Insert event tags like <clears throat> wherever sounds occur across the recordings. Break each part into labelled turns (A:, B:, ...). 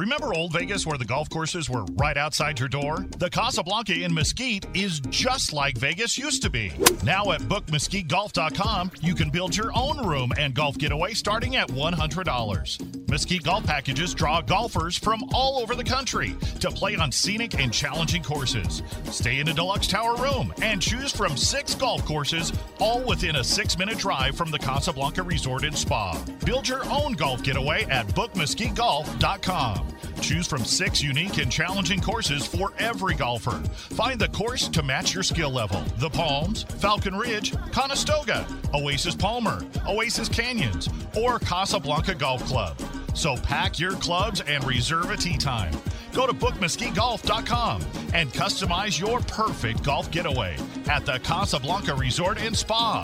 A: Remember Old Vegas where the golf courses were right outside your door? The Casablanca in Mesquite is just like Vegas used to be. Now at bookmesquitegolf.com, you can build your own room and golf getaway starting at $100. Mesquite Golf Packages draw golfers from all over the country to play on scenic and challenging courses. Stay in a deluxe tower room and choose from six golf courses, all within a six minute drive from the Casablanca Resort and Spa. Build your own golf getaway at bookmesquitegolf.com. Choose from six unique and challenging courses for every golfer. Find the course to match your skill level. The Palms, Falcon Ridge, Conestoga, Oasis Palmer, Oasis Canyons, or Casablanca Golf Club. So pack your clubs and reserve a tee time. Go to bookmesquitegolf.com and customize your perfect golf getaway at the Casablanca Resort and Spa.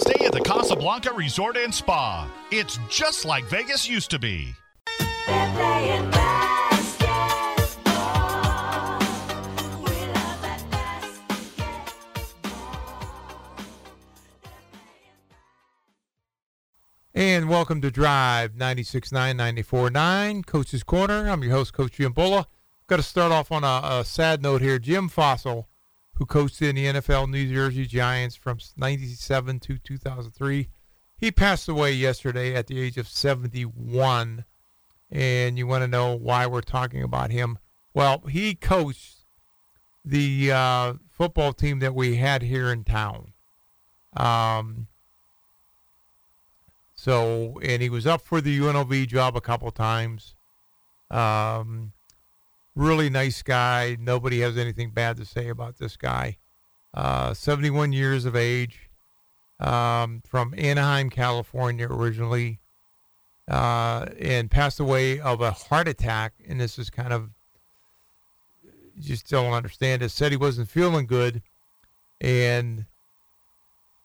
A: Stay at the Casablanca Resort and Spa. It's just like Vegas used to be.
B: And welcome to Drive 96.9, 94.9, Coach's Corner. I'm your host, Coach Jim Bulla. Got to start off on a, a sad note here. Jim Fassel, who coached in the NFL New Jersey Giants from 97 to 2003, he passed away yesterday at the age of 71. And you want to know why we're talking about him? Well, he coached the uh, football team that we had here in town. Um, so, and he was up for the UNLV job a couple times. Um, really nice guy. Nobody has anything bad to say about this guy. Uh, 71 years of age, um, from Anaheim, California, originally, uh, and passed away of a heart attack. And this is kind of, you just don't understand it. Said he wasn't feeling good and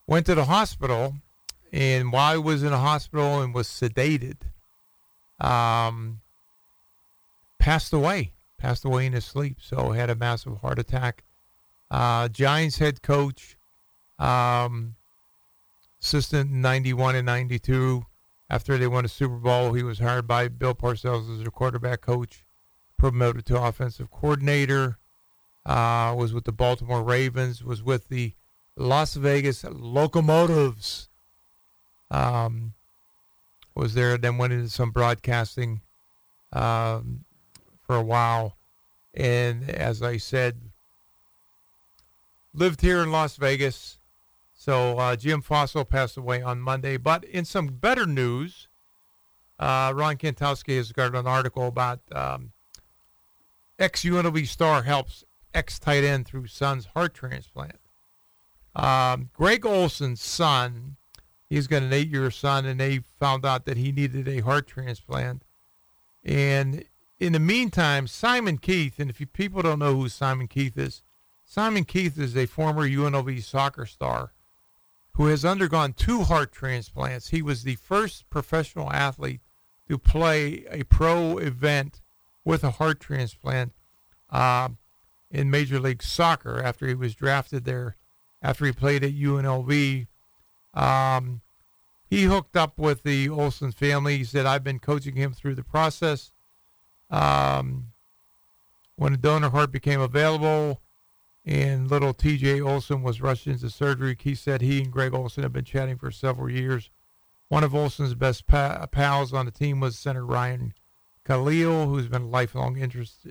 B: went to the hospital and while he was in a hospital and was sedated, um, passed away. Passed away in his sleep. So had a massive heart attack. Uh, Giants head coach, um, assistant in 91 and 92. After they won a Super Bowl, he was hired by Bill Parcells as their quarterback coach, promoted to offensive coordinator. Uh, was with the Baltimore Ravens. Was with the Las Vegas Locomotives um, was there, then went into some broadcasting um, for a while. And as I said, lived here in Las Vegas. So uh, Jim Fassel passed away on Monday. But in some better news, uh, Ron Kantowski has got an article about um, ex UNLV star helps ex tight end through son's heart transplant. Um, Greg Olsen's son He's got an eight year son, and they found out that he needed a heart transplant. And in the meantime, Simon Keith, and if you people don't know who Simon Keith is, Simon Keith is a former UNLV soccer star who has undergone two heart transplants. He was the first professional athlete to play a pro event with a heart transplant uh, in Major League Soccer after he was drafted there, after he played at UNLV. Um, he hooked up with the Olsen family. He said, I've been coaching him through the process. Um, when a donor heart became available and little TJ Olsen was rushed into surgery, he said he and Greg Olsen have been chatting for several years. One of Olsen's best pa- pals on the team was Senator Ryan Kalil, who's been a lifelong interest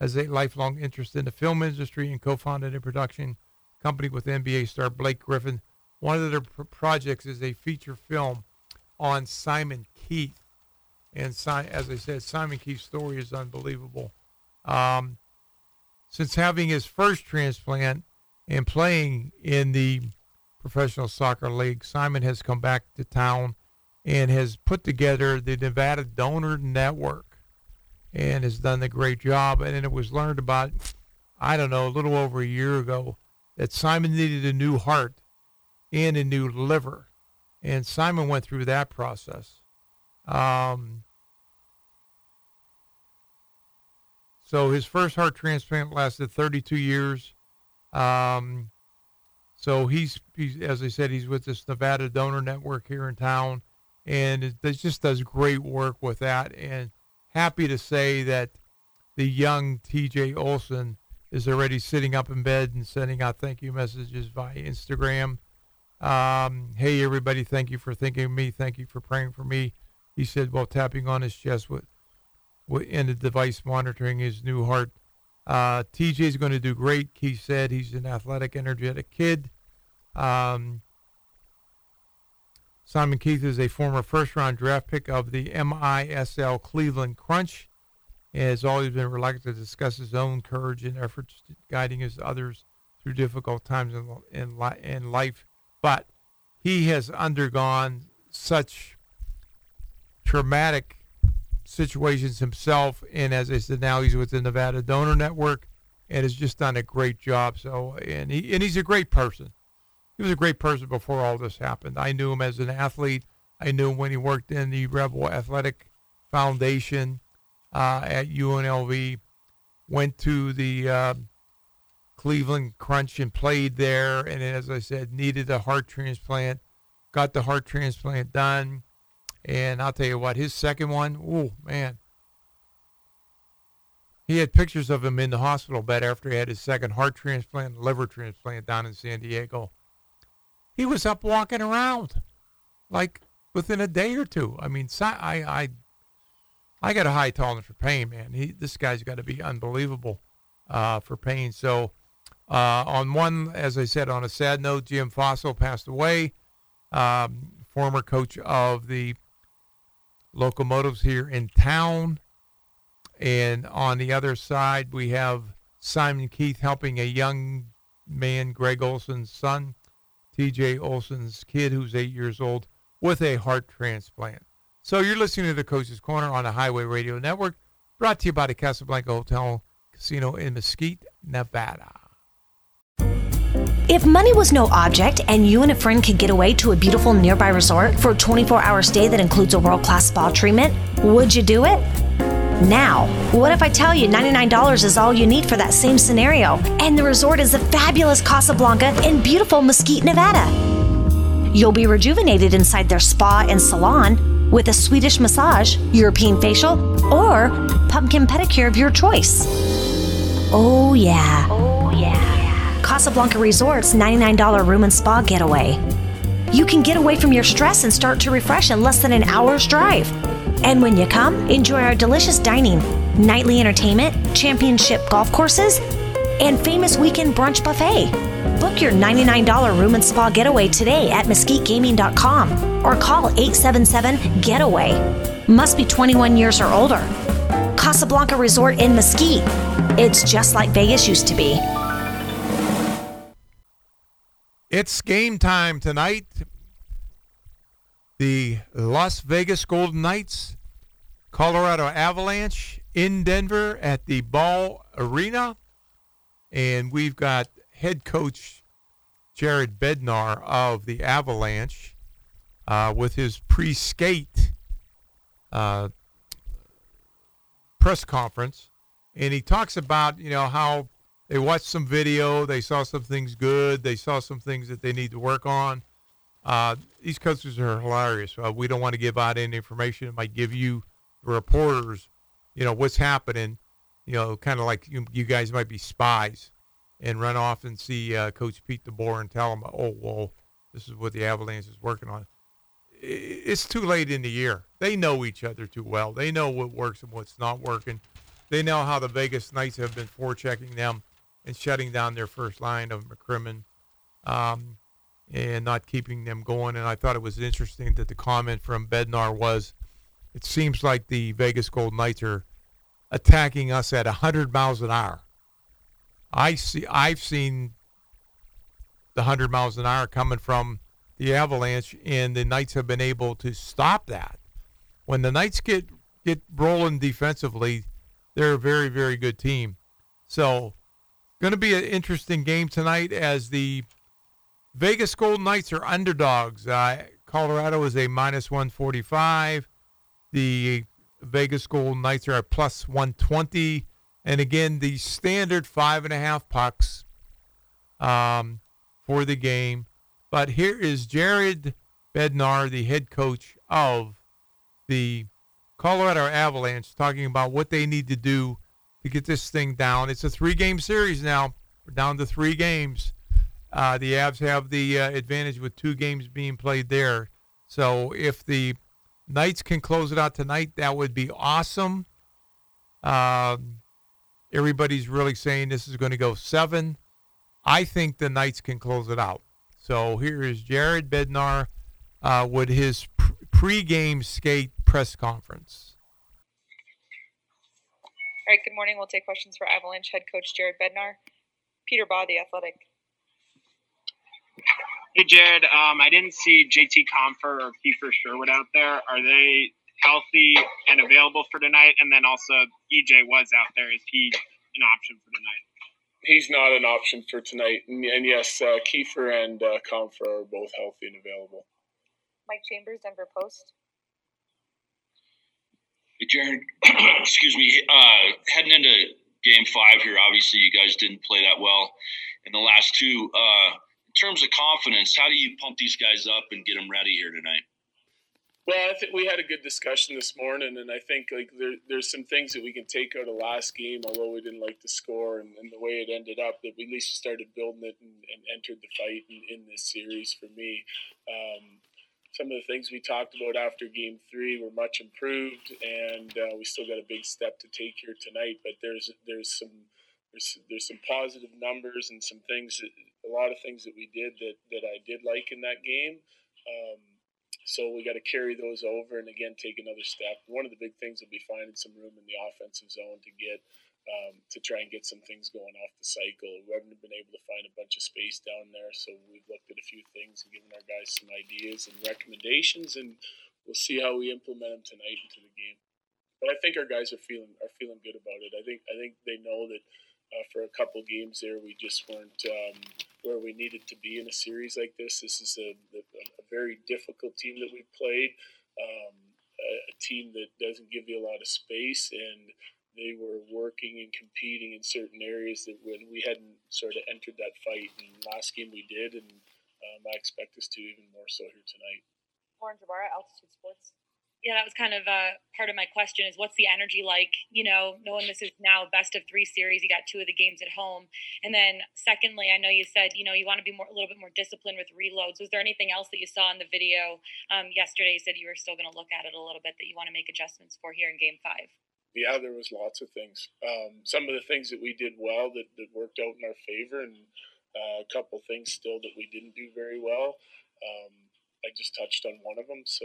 B: has a lifelong interest in the film industry and co-founded a production company with NBA star Blake Griffin. One of their pr- projects is a feature film on Simon Keith, and si- as I said, Simon Keith's story is unbelievable. Um, since having his first transplant and playing in the professional soccer league, Simon has come back to town and has put together the Nevada Donor Network and has done a great job. And it was learned about, I don't know, a little over a year ago that Simon needed a new heart and a new liver. And Simon went through that process. Um, so his first heart transplant lasted 32 years. Um, so he's, he's, as I said, he's with this Nevada Donor Network here in town, and it, it just does great work with that. And happy to say that the young TJ Olsen is already sitting up in bed and sending out thank you messages via Instagram. Um, hey, everybody, thank you for thinking of me. Thank you for praying for me. He said while tapping on his chest with, with in the device monitoring his new heart. Uh, TJ is going to do great. He said he's an athletic, energetic kid. Um, Simon Keith is a former first round draft pick of the MISL Cleveland Crunch. He has always been reluctant to discuss his own courage and efforts guiding his others through difficult times in, in, in life. But he has undergone such traumatic situations himself. And as I said, now he's with the Nevada Donor Network and has just done a great job. So, and he and he's a great person. He was a great person before all this happened. I knew him as an athlete. I knew him when he worked in the Rebel Athletic Foundation uh, at UNLV. Went to the uh, Cleveland Crunch and played there. And as I said, needed a heart transplant. Got the heart transplant done. And I'll tell you what, his second one, oh man. He had pictures of him in the hospital bed after he had his second heart transplant, liver transplant down in San Diego. He was up walking around like within a day or two. I mean, I I I got a high tolerance for pain, man. He this guy's got to be unbelievable uh, for pain. So uh, on one, as I said, on a sad note, Jim Fassel passed away. Um, former coach of the locomotives here in town. And on the other side, we have Simon Keith helping a young man, Greg Olsen's son, TJ Olsen's kid, who's eight years old, with a heart transplant. So you're listening to the Coach's Corner on the Highway Radio Network, brought to you by the Casablanca Hotel Casino in Mesquite, Nevada.
C: If money was no object and you and a friend could get away to a beautiful nearby resort for a 24 hour stay that includes a world class spa treatment, would you do it? Now, what if I tell you $99 is all you need for that same scenario? And the resort is the fabulous Casablanca in beautiful Mesquite, Nevada. You'll be rejuvenated inside their spa and salon with a Swedish massage, European facial, or pumpkin pedicure of your choice. Oh, yeah. Oh, yeah. Casablanca Resort's $99 room and spa getaway. You can get away from your stress and start to refresh in less than an hour's drive. And when you come, enjoy our delicious dining, nightly entertainment, championship golf courses, and famous weekend brunch buffet. Book your $99 room and spa getaway today at mesquitegaming.com or call 877 Getaway. Must be 21 years or older. Casablanca Resort in Mesquite. It's just like Vegas used to be.
B: It's game time tonight. The Las Vegas Golden Knights, Colorado Avalanche in Denver at the Ball Arena. And we've got head coach Jared Bednar of the Avalanche uh, with his pre skate uh, press conference. And he talks about, you know, how they watched some video, they saw some things good, they saw some things that they need to work on. Uh, these coaches are hilarious. Uh, we don't want to give out any information. It might give you reporters, you know, what's happening. You know, kind of like you, you guys might be spies and run off and see uh, Coach Pete DeBoer and tell him, oh, well, this is what the Avalanche is working on. It's too late in the year. They know each other too well. They know what works and what's not working. They know how the Vegas Knights have been forechecking them and shutting down their first line of McCrimmon um, and not keeping them going. And I thought it was interesting that the comment from Bednar was, it seems like the Vegas Golden Knights are attacking us at 100 miles an hour. I see. I've seen the 100 miles an hour coming from the Avalanche, and the Knights have been able to stop that. When the Knights get get rolling defensively, they're a very very good team. So Going to be an interesting game tonight as the Vegas Golden Knights are underdogs. Uh, Colorado is a minus 145. The Vegas Golden Knights are at plus 120. And again, the standard five and a half pucks um, for the game. But here is Jared Bednar, the head coach of the Colorado Avalanche talking about what they need to do to get this thing down. It's a three-game series now. We're down to three games. Uh, the Avs have the uh, advantage with two games being played there. So if the Knights can close it out tonight, that would be awesome. Um, everybody's really saying this is going to go seven. I think the Knights can close it out. So here is Jared Bednar uh, with his pre-game skate press conference.
D: All right, good morning. We'll take questions for Avalanche head coach Jared Bednar. Peter Baugh, the athletic.
E: Hey Jared, um, I didn't see JT Compher or Kiefer Sherwood out there. Are they healthy and available for tonight? And then also EJ was out there. Is he an option for tonight?
F: He's not an option for tonight. And, and yes, uh, Kiefer and uh, Compher are both healthy and available.
D: Mike Chambers, Denver Post.
G: Jared, <clears throat> excuse me. Uh, heading into game five here, obviously you guys didn't play that well in the last two. Uh, in terms of confidence, how do you pump these guys up and get them ready here tonight?
F: Well, I think we had a good discussion this morning, and I think like there, there's some things that we can take out of last game, although we didn't like the score and, and the way it ended up. That we at least started building it and, and entered the fight in, in this series. For me, um, some of the things we talked about after game three were much improved, and uh, we still got a big step to take here tonight. But there's there's some there's, there's some positive numbers and some things that a lot of things that we did that, that I did like in that game. Um, so we got to carry those over and again take another step. One of the big things will be finding some room in the offensive zone to get um, to try and get some things going off the cycle. We haven't been able to find a bunch of space down there, so we've looked at a few things and given our guys some ideas and recommendations, and we'll see how we implement them tonight into the game. But I think our guys are feeling are feeling good about it. I think I think they know that uh, for a couple games there we just weren't um, where we needed to be in a series like this. This is a, a, a very difficult team that we played. Um, a, a team that doesn't give you a lot of space and they were working and competing in certain areas that when we hadn't sort of entered that fight. And last game we did, and um, I expect us to even more so here tonight.
D: Lauren Jabara, Altitude Sports.
H: Yeah, that was kind of uh, part of my question is what's the energy like? You know, knowing this is now best of three series, you got two of the games at home. And then secondly, I know you said, you know, you want to be more a little bit more disciplined with reloads. Was there anything else that you saw in the video um, yesterday? You said you were still going to look at it a little bit that you want to make adjustments for here in game five.
F: Yeah, there was lots of things. Um, some of the things that we did well that, that worked out in our favor, and uh, a couple things still that we didn't do very well. Um, I just touched on one of them, so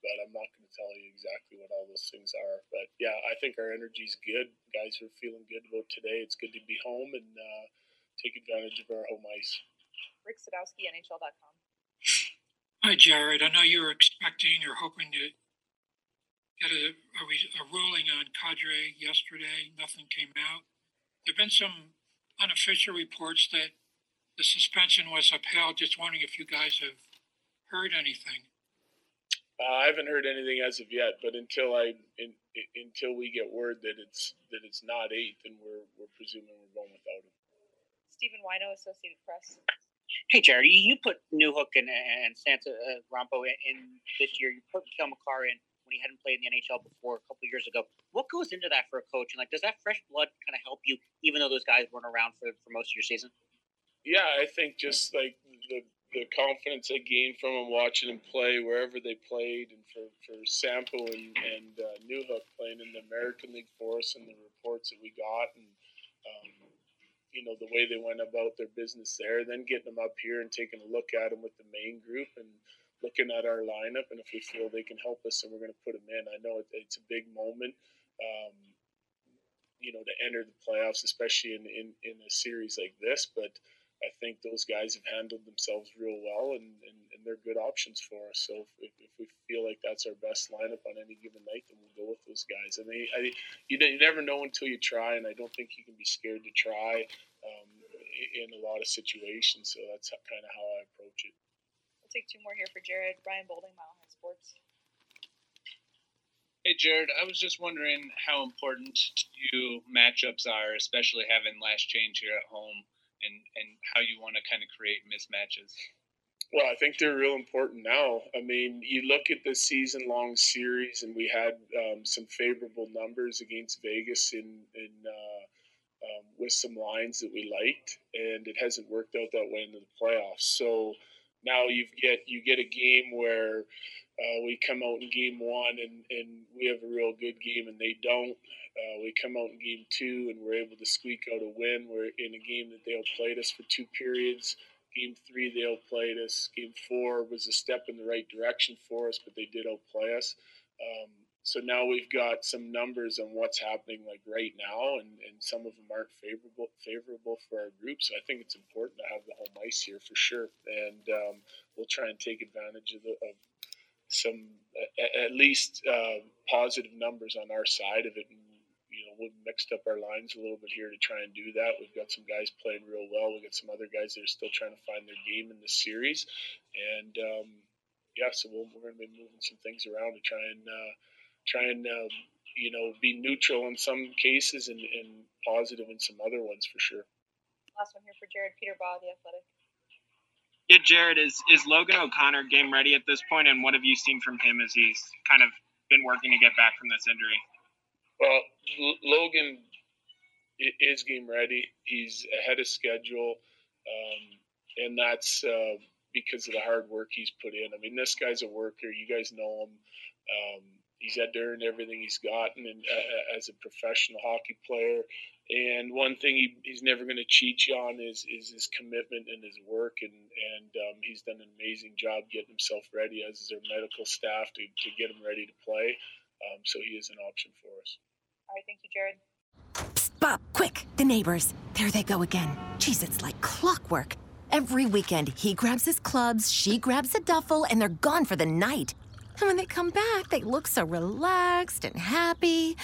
F: but I'm not going to tell you exactly what all those things are. But yeah, I think our energy's good. Guys are feeling good about today. It's good to be home and uh, take advantage of our home ice.
D: Rick Sadowski, NHL.com.
I: Hi, Jared. I know you were expecting or hoping to get a, a, a ruling on Kadri yesterday. Nothing came out. There have been some unofficial reports that the suspension was upheld. Just wondering if you guys have heard anything.
F: Uh, I haven't heard anything as of yet, but until I in, in, until we get word that it's that it's not eight, then we're we're presuming we're going without him.
D: Stephen Whyno, Associated Press.
J: Hey, Jared, you you put Newhook and, and Santa uh, Rompo in, in this year. You put Cale Makar in when he hadn't played in the NHL before a couple years ago. What goes into that for a coach? And like, does that fresh blood kind of help you, even though those guys weren't around for, for most of your season?
F: Yeah, I think just like the the confidence I gained from them watching them play wherever they played, and for for Sampo and and uh, Newhook playing in the American League for us, and the reports that we got, and um, you know the way they went about their business there, then getting them up here and taking a look at them with the main group and looking at our lineup, and if we feel they can help us, and we're going to put them in. I know it, it's a big moment. Um, you know, to enter the playoffs, especially in, in, in a series like this, but I think those guys have handled themselves real well, and, and, and they're good options for us. So if, if, we feel like that's our best lineup on any given night, then we'll go with those guys. I mean, I, you, you never know until you try, and I don't think you can be scared to try um, in a lot of situations. So that's kind of how I approach it.
D: We'll take two more here for Jared. Brian Bolding, Mile High Sports.
K: Hey, Jared, I was just wondering how important to you matchups are, especially having last change here at home and and how you want to kind of create mismatches.
F: Well, I think they're real important now. I mean, you look at the season long series, and we had um, some favorable numbers against Vegas in, in uh, um, with some lines that we liked, and it hasn't worked out that way in the playoffs. So now you get you get a game where uh, we come out in game one and, and we have a real good game, and they don't. Uh, we come out in game two and we're able to squeak out a win. We're in a game that they outplayed us for two periods. Game three, they outplayed us. Game four was a step in the right direction for us, but they did outplay us. Um, so now we've got some numbers on what's happening like right now, and, and some of them aren't favorable favorable for our group. So I think it's important to have the home ice here for sure, and um, we'll try and take advantage of, the, of some at, at least uh, positive numbers on our side of it. And, you know, we've mixed up our lines a little bit here to try and do that. We've got some guys playing real well. We've got some other guys that are still trying to find their game in this series, and um, yeah, so we we are going to be moving some things around to try and. Uh, try and you know be neutral in some cases and, and positive in some other ones for sure.
D: Last one here for Jared Peter Baugh, the Athletic.
E: Yeah, Jared, is is Logan O'Connor game ready at this point, and what have you seen from him as he's kind of been working to get back from this injury?
F: Well, L- Logan is game ready. He's ahead of schedule, um, and that's uh, because of the hard work he's put in. I mean, this guy's a worker. You guys know him. Um, he's had to earn everything he's gotten and, uh, as a professional hockey player. And one thing he, he's never going to cheat you on is, is his commitment and his work. And, and um, he's done an amazing job getting himself ready, as is our medical staff, to, to get him ready to play. Um, so he is an option for us.
D: All right, thank you, Jared.
L: Bob, quick, the neighbors. There they go again. Jeez, it's like clockwork. Every weekend, he grabs his clubs, she grabs a duffel, and they're gone for the night. And when they come back, they look so relaxed and happy.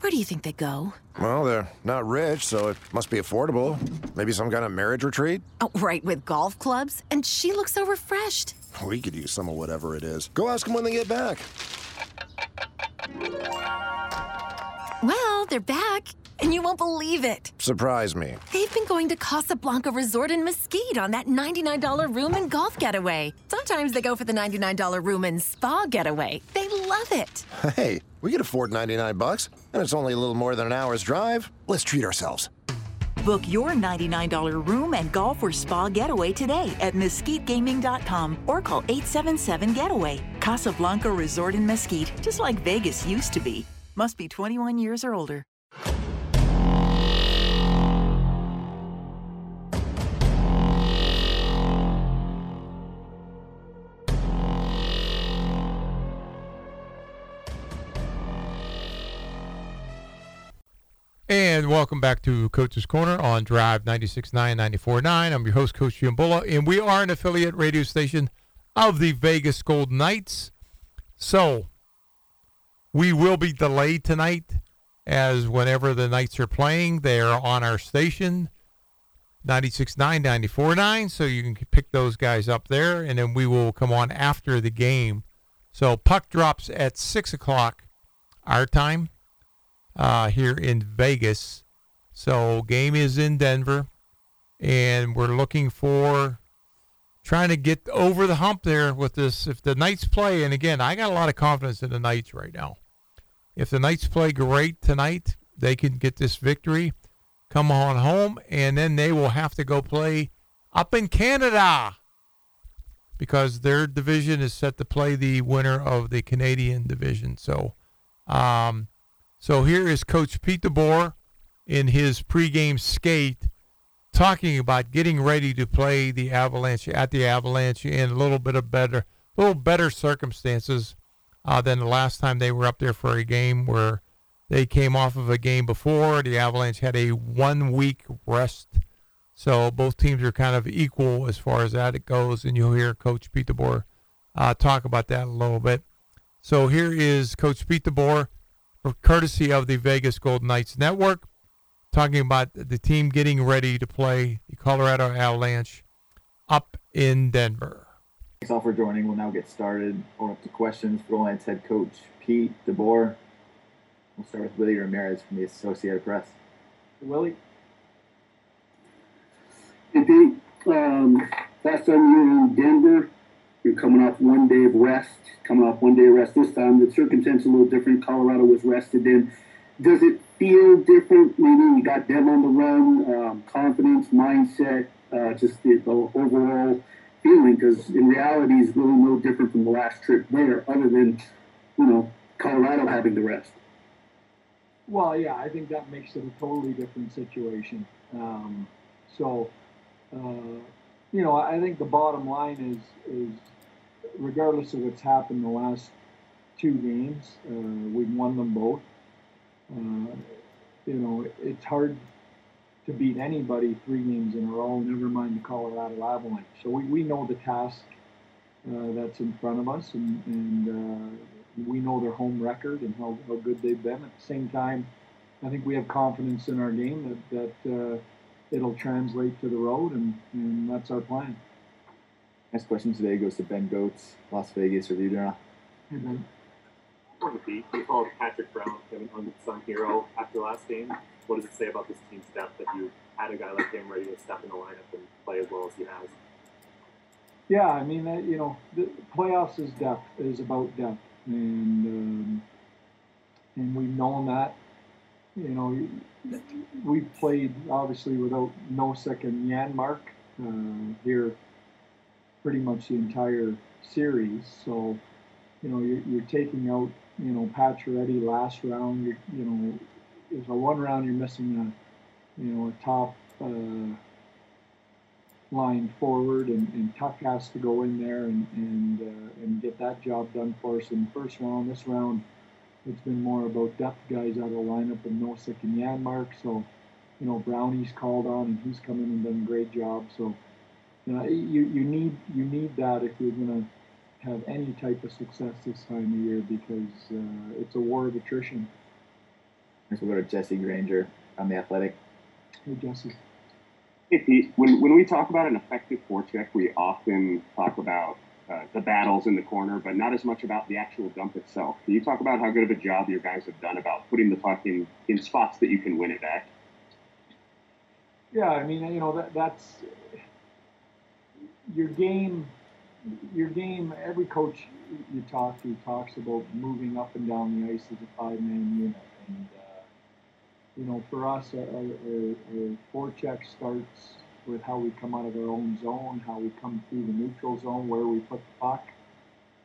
L: Where do you think they go?
M: Well, they're not rich, so it must be affordable. Maybe some kind of marriage retreat?
L: Oh, right, with golf clubs. And she looks so refreshed.
M: We could use some of whatever it is. Go ask them when they get back.
L: Well, they're back, and you won't believe it.
M: Surprise me.
L: They've been going to Casablanca Resort in Mesquite on that $99 room and golf getaway. Sometimes they go for the $99 room and spa getaway. They love it. <laughs>
M: Hey, we can afford 99 bucks, and it's only a little more than an hour's drive. Let's treat ourselves.
N: Book your $99 room and golf or spa getaway today at mesquitegaming.com or call 877 Getaway. Casablanca Resort in Mesquite, just like Vegas used to be. Must be 21 years or older.
B: And welcome back to Coach's Corner on Drive 96.9, 94.9. I'm your host, Coach Giambola, and we are an affiliate radio station of the Vegas Golden Knights. So, we will be delayed tonight, as whenever the Knights are playing, they are on our station, 96.9, 94.9, so you can pick those guys up there, and then we will come on after the game. So, puck drops at 6 o'clock our time uh, here in Vegas. So game is in Denver, and we're looking for trying to get over the hump there with this. If the Knights play, and again, I got a lot of confidence in the Knights right now. If the Knights play great tonight, they can get this victory, come on home, and then they will have to go play up in Canada because their division is set to play the winner of the Canadian division. So, um, so here is Coach Pete DeBoer in his pregame skate talking about getting ready to play the Avalanche at the Avalanche in a little bit of better, little better circumstances uh, than the last time they were up there for a game where they came off of a game before. The Avalanche had a one week rest. So both teams are kind of equal as far as that it goes, and you'll hear Coach Pete DeBoer uh, talk about that a little bit. So here is Coach Pete DeBoer courtesy of the Vegas Golden Knights Network, talking about the team getting ready to play the Colorado Avalanche up in Denver.
O: Thanks all for joining. We'll now get started. Going up to questions for Golden Knights head coach Pete DeBoer. We'll start with Willie Ramirez from the Associated Press.
P: Willie? Hey, Pete. Um, last time you were in Denver, you're coming off one day of rest, coming off one day of rest this time. The circumstance a little different. Colorado was rested in. Does it feel different? Maybe you got them on the run, um, confidence, mindset, uh, just the, the overall feeling. Because in reality, it's really no different from the last trip there, other than you know Colorado having the rest.
Q: Well, yeah, I think that makes it a totally different situation. Um, so, uh, you know, I think the bottom line is is regardless of what's happened the last two games, uh, we've won them both. Uh, you know, it's hard to beat anybody three games in a row, never mind the Colorado Avalanche. So we, we know the task uh, that's in front of us, and, and uh, we know their home record and how, how good they've been. At the same time, I think we have confidence in our game that, that uh, it'll translate to the road, and, and that's our plan.
O: Next question today goes to Ben Goetz, Las Vegas Review Journal.
Q: Mm-hmm.
R: On the beat, you called Patrick Brown an unsung hero after last game. What does it say about this team's depth that you had a guy like him ready to step in the lineup and play as well as he has?
Q: Yeah, I mean, you know, the playoffs is depth is about depth, and um, and we've known that. You know, we played obviously without Nosek and Janmark uh, here pretty much the entire series. So, you know, you're, you're taking out, you know, Pacioretty last round. You, you know, if a one round you're missing a, you know, a top uh, line forward, and, and Tuch has to go in there and and uh, and get that job done for us in the first round. This round, it's been more about depth guys out of the lineup and Nosek and Janmark. So, you know, Brownie's called on and he's come in and done a great job. So, you know, you, you need you need that if you're going to have any type of success this time of year because uh, it's a war of attrition.
O: Next we'll go to Jesse Granger on the Athletic.
Q: Hey Jesse.
S: Hey Pete, when, when we talk about an effective forecheck, we often talk about uh, the battles in the corner, but not as much about the actual dump itself. Can you talk about how good of a job your guys have done about putting the puck in, in spots that you can win it back?
Q: Yeah, I mean, you know, that that's your game. Your game. Every coach you talk to talks about moving up and down the ice as a five-man unit, and uh, you know, for us, our, our, our forecheck starts with how we come out of our own zone, how we come through the neutral zone, where we put the puck,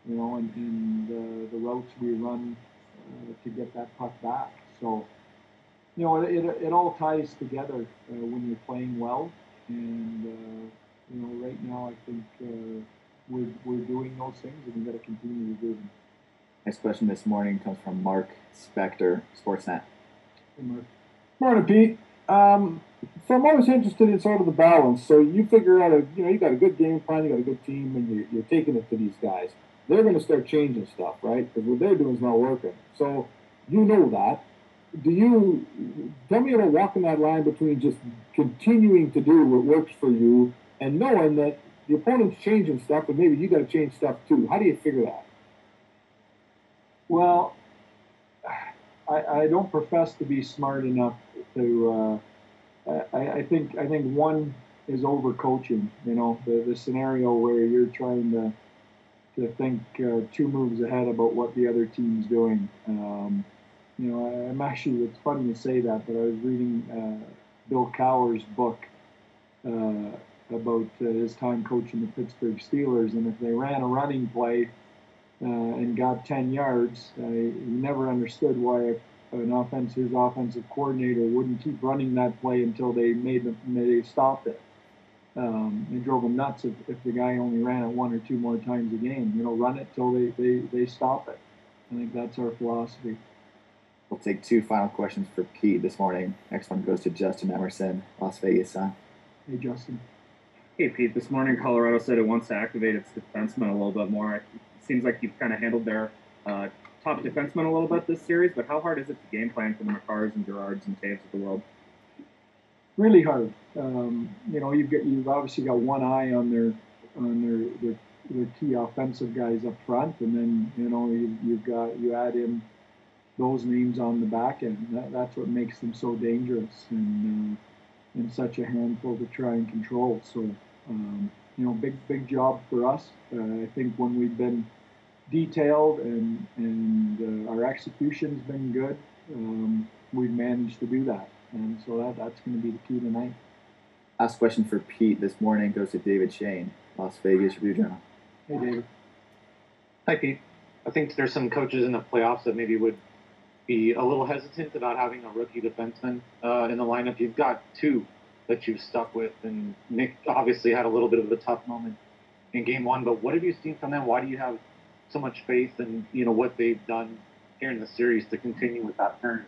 Q: you know, and, and uh, the routes we run uh, to get that puck back. So, you know, it, it, it all ties together uh, when you're playing well. And, uh, you know, right now I think uh, we're, we're doing those things and we've got to continue to do them.
O: Next question this morning comes from Mark Spector, Sportsnet.
Q: Hey, Mark.
T: Morning, Pete. Um, so I'm always interested in sort of the balance. So you figure out a, you know, you got a good game plan, you got a good team, and you're, you're taking it to these guys. They're going to start changing stuff, right? Because what they're doing is not working. So you know that. Do you tell me about walking that line between just continuing to do what works for you and knowing that the opponent's changing stuff, but maybe you got to change stuff too? How do you figure that?
Q: Well, I, I don't profess to be smart enough to. Uh, I, I think I think one is overcoaching. You know, the, the scenario where you're trying to to think uh, two moves ahead about what the other team's doing. Um, you know, I, I'm actually. It's funny to say that, but I was reading uh, Bill Cowher's book uh, about uh, his time coaching the Pittsburgh Steelers, and if they ran a running play uh, and got 10 yards. He never understood why an offense, his offensive coordinator wouldn't keep running that play until they made them, they stopped it. Um, it drove him nuts if, if the guy only ran it one or two more times a game. You know, run it till they, they, they stop it. I think that's our philosophy.
O: We'll take two final questions for Pete this morning. Next one goes to Justin Emerson, Las Vegas Sun.
Q: Hey, Justin.
U: Hey, Pete. This morning, Colorado said it wants to activate its defensemen a little bit more. It seems like you've kind of handled their uh, top defensemen a little bit this series, but how hard is it to game plan for the Makars and Girards and Toews of the world?
Q: Really hard. Um, you know, you've got you've obviously got one eye on their on their their, their key offensive guys up front, and then you know you, you've got you add in those names on the back end. That, that's what makes them so dangerous and uh, and such a handful to try and control. So um, you know, big big job for us. Uh, I think when we've been detailed and and uh, our execution's been good, um, we've managed to do that, and so that that's going to be the key tonight.
O: Last question for Pete this morning goes to David Schoen, Las Vegas Review Journal.
Q: Hey, David.
V: Hi, Pete. I think there's some coaches in the playoffs that maybe would be a little hesitant about having a rookie defenseman uh, in the lineup. You've got two that you've stuck with, and Nick obviously had a little bit of a tough moment in Game One. But what have you seen from them? Why do you have so much faith in you know what they've done here in the series to continue with that turn?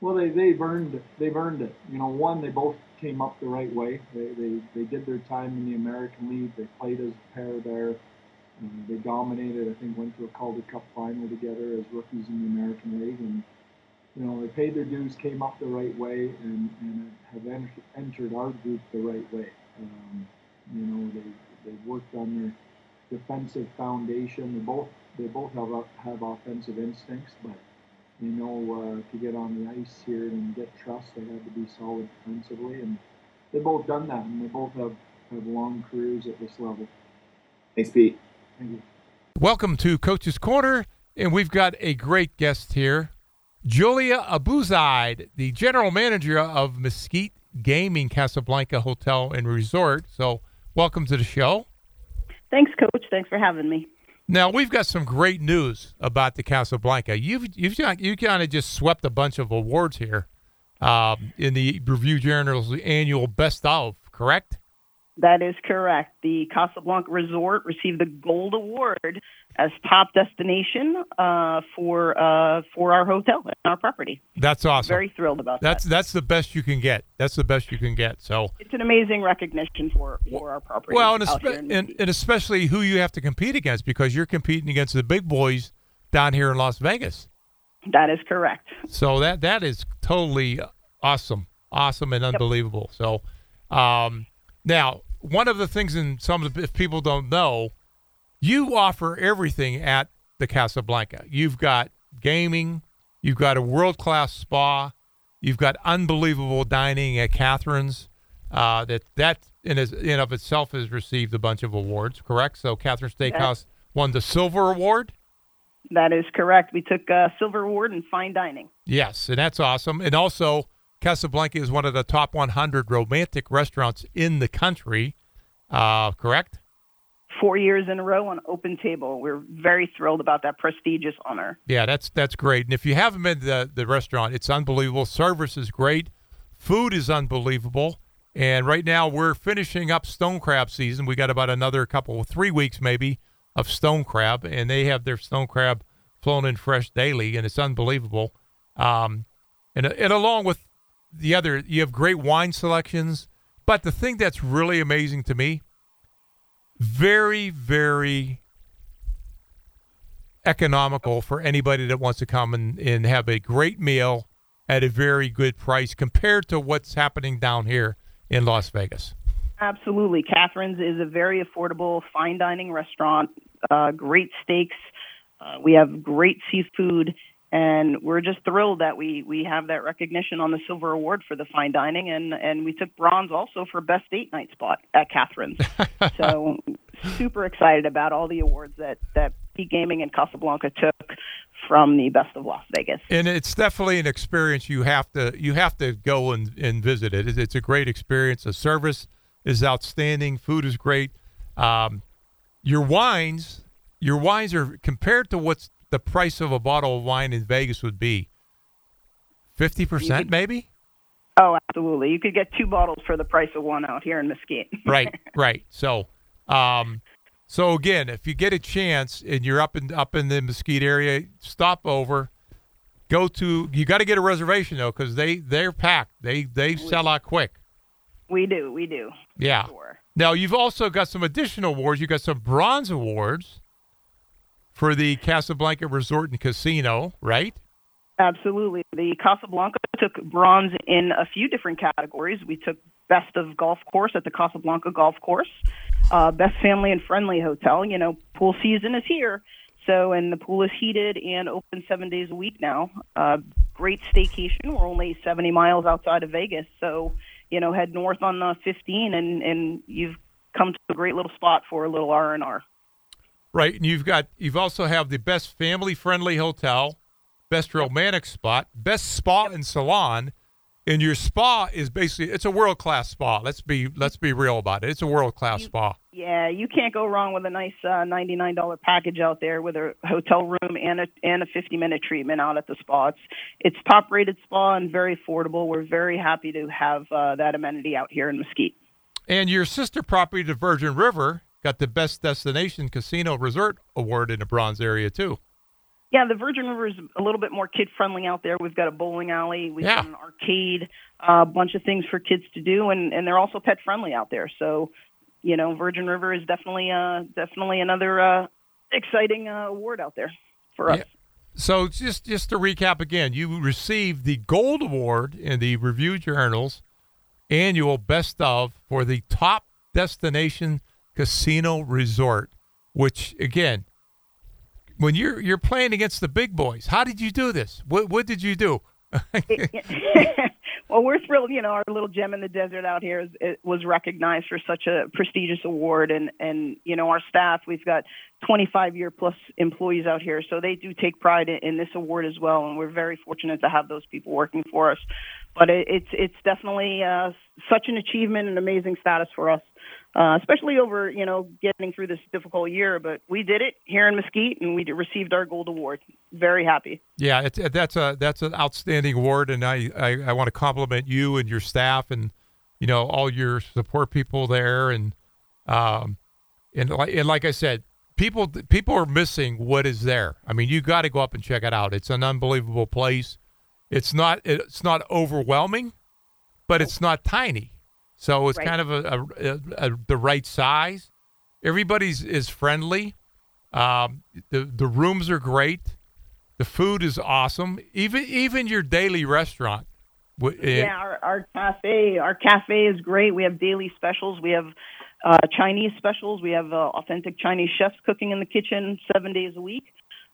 Q: Well, they they've earned it. They've earned it. You know, one they both came up the right way. They they, they did their time in the American League. They played as a pair there. Um, they dominated. I think went to a Calder Cup final together as rookies in the American League, and you know they paid their dues, came up the right way, and, and have ent- entered our group the right way. Um, you know they they worked on their defensive foundation. They both they both have have offensive instincts, but you know uh, to get on the ice here and get trust, they had to be solid defensively, and they both done that, and they both have have long careers at this level.
O: Thanks, Pete. Thank you.
B: Welcome to Coach's Corner, and we've got a great guest here, Julia Abuzaid, the general manager of Mesquite Gaming Casablanca Hotel and Resort. So, welcome to the show.
W: Thanks, Coach. Thanks for having me.
B: Now we've got some great news about the Casablanca. You've you've you kind of just swept a bunch of awards here um, in the Review Journal's annual Best of, correct?
W: That is correct. The Casablanca Resort received the Gold Award as top destination uh, for uh, for our hotel and our property.
B: That's awesome.
W: Very thrilled about
B: that's,
W: that.
B: That's the best you can get. That's the best you can get. So
W: it's an amazing recognition for for our property.
B: well, and, espe- and, and especially who you have to compete against because you're competing against the big boys down here in Las Vegas.
W: That is correct.
B: So that that is totally awesome, awesome and unbelievable. So um, now one of the things, and some of the if people don't know, you offer everything at the Casablanca. You've got gaming, you've got a world class spa, you've got unbelievable dining at Catherine's. Uh, that that in, is, in of itself has received a bunch of awards. Correct. So Catherine Steakhouse won the silver award.
W: That is correct. We took a silver award in fine dining.
B: Yes, and that's awesome. And also, Casablanca is one of the top 100 romantic restaurants in the country. Uh, correct?
W: Four years in a row on Open Table. We're very thrilled about that prestigious honor.
B: Yeah, that's that's great. And if you haven't been to the, the restaurant, it's unbelievable. Service is great. Food is unbelievable. And right now we're finishing up stone crab season. We got about another couple, three weeks maybe, of stone crab, and they have their stone crab flown in fresh daily, and it's unbelievable. Um, and and along with the other, you have great wine selections. But the thing that's really amazing to me, very, very economical for anybody that wants to come and, and have a great meal at a very good price compared to what's happening down here in Las Vegas.
W: Absolutely. Catherine's is a very affordable fine dining restaurant, uh, great steaks. Uh, we have great seafood, and we're just thrilled that we, we have that recognition on the Silver Award for the fine dining, and, and we took bronze also for best date night spot at Catherine's. <laughs> so super excited about all the awards that that Peak Gaming and Casablanca took from the Best of Las Vegas.
B: And it's definitely an experience you have to you have to go and, and visit it. It's a great experience. The service is outstanding. Food is great. Um, your wines, your wines are compared to what's the price of a bottle of wine in Vegas would be. Fifty percent, maybe.
W: Oh, absolutely. You could get two bottles for the price of one out here in Mesquite. <laughs>
B: right, right. So, um, so again, if you get a chance and you're up in up in the Mesquite area, stop over. Go to. You got to get a reservation though, because they they're packed. They they sell out quick.
W: We do, we do.
B: Yeah. Now you've also got some additional awards. You got some bronze awards for the Casablanca Resort and Casino, right?
W: Absolutely. The Casablanca took bronze in a few different categories. We took best of golf course at the Casablanca Golf Course, uh, best family and friendly hotel. You know, pool season is here. So, and the pool is heated and open seven days a week now. Uh, great staycation. We're only 70 miles outside of Vegas. So, you know, head north on the 15 and, and you've come to a great little spot for a little R and R.
B: Right, and you've got you've also have the best family friendly hotel, best romantic spot, best spa and salon, and your spa is basically it's a world class spa. Let's be let's be real about it. It's a world class spa.
W: Yeah, you can't go wrong with a nice uh, ninety-nine dollar package out there with a hotel room and a and a fifty-minute treatment out at the spa. It's it's top-rated spa and very affordable. We're very happy to have uh, that amenity out here in Mesquite.
B: And your sister property, the Virgin River, got the best destination casino resort award in the Bronze area too.
W: Yeah, the Virgin River is a little bit more kid friendly out there. We've got a bowling alley, we've
B: Yeah.
W: got an arcade, a bunch of things for kids to do, and and they're also pet friendly out there. So, you know, Virgin River is definitely uh definitely another uh exciting uh, award out there for us.
B: Yeah. So just just to recap again, you received the Gold Award in the Review Journal's annual Best of for the top destination casino resort. Which again, when you're you're playing against the big boys, how did you do this? What what did you do? <laughs>
W: well, we're thrilled. You know, our little gem in the desert out here is, was recognized for such a prestigious award, and and you know, our staff. We've got 25 year plus employees out here, so they do take pride in, in this award as well, and we're very fortunate to have those people working for us. But it, it's it's definitely uh, such an achievement and amazing status for us. Uh, especially over, you know, getting through this difficult year, but we did it here in Mesquite, and we received our gold award. Very happy.
B: Yeah, it's, that's a that's an outstanding award, and I, I, I want to compliment you and your staff and you know all your support people there, and um, and like and like I said, people people are missing what is there. I mean, you got to go up and check it out. It's an unbelievable place. It's not it's not overwhelming, but it's not tiny. So it's
W: Right.
B: kind of a, a, a, the right size. Everybody's is friendly. Um, the the rooms are great. The food is awesome. Even even your daily restaurant. eh,
W: Yeah, our, our cafe, our cafe is great. We have daily specials. We have uh, Chinese specials. We have uh, authentic Chinese chefs cooking in the kitchen seven days a week.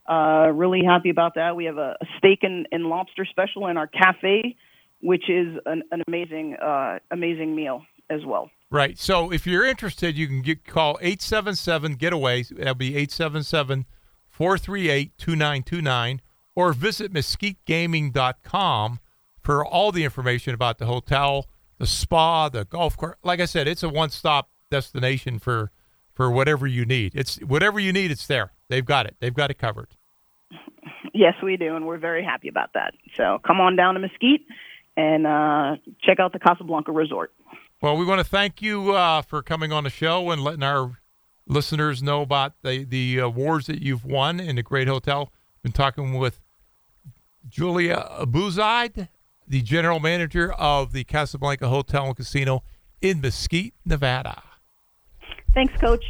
W: Uh, really happy about that. We have a, a steak and, and lobster special in our cafe, which is an, an amazing, uh, amazing meal as well.
B: Right. So if you're interested, you can get call 877 getaway. That'll be 877 438 2929 or visit mesquitegaming.com for all the information about the hotel, the spa, the golf course. Like I said, it's a one-stop destination for for whatever you need. It's whatever you need, it's there. They've got it. They've got it covered. <laughs>
W: Yes, we do, and we're very happy about that. So come on down to Mesquite and uh, check out the Casablanca Resort.
B: Well, we want to thank you uh, for coming on the show and letting our listeners know about the the awards that you've won in the great hotel. Been talking with Julia Abuzide, the general manager of the Casablanca Hotel and Casino in Mesquite, Nevada.
W: Thanks, Coach.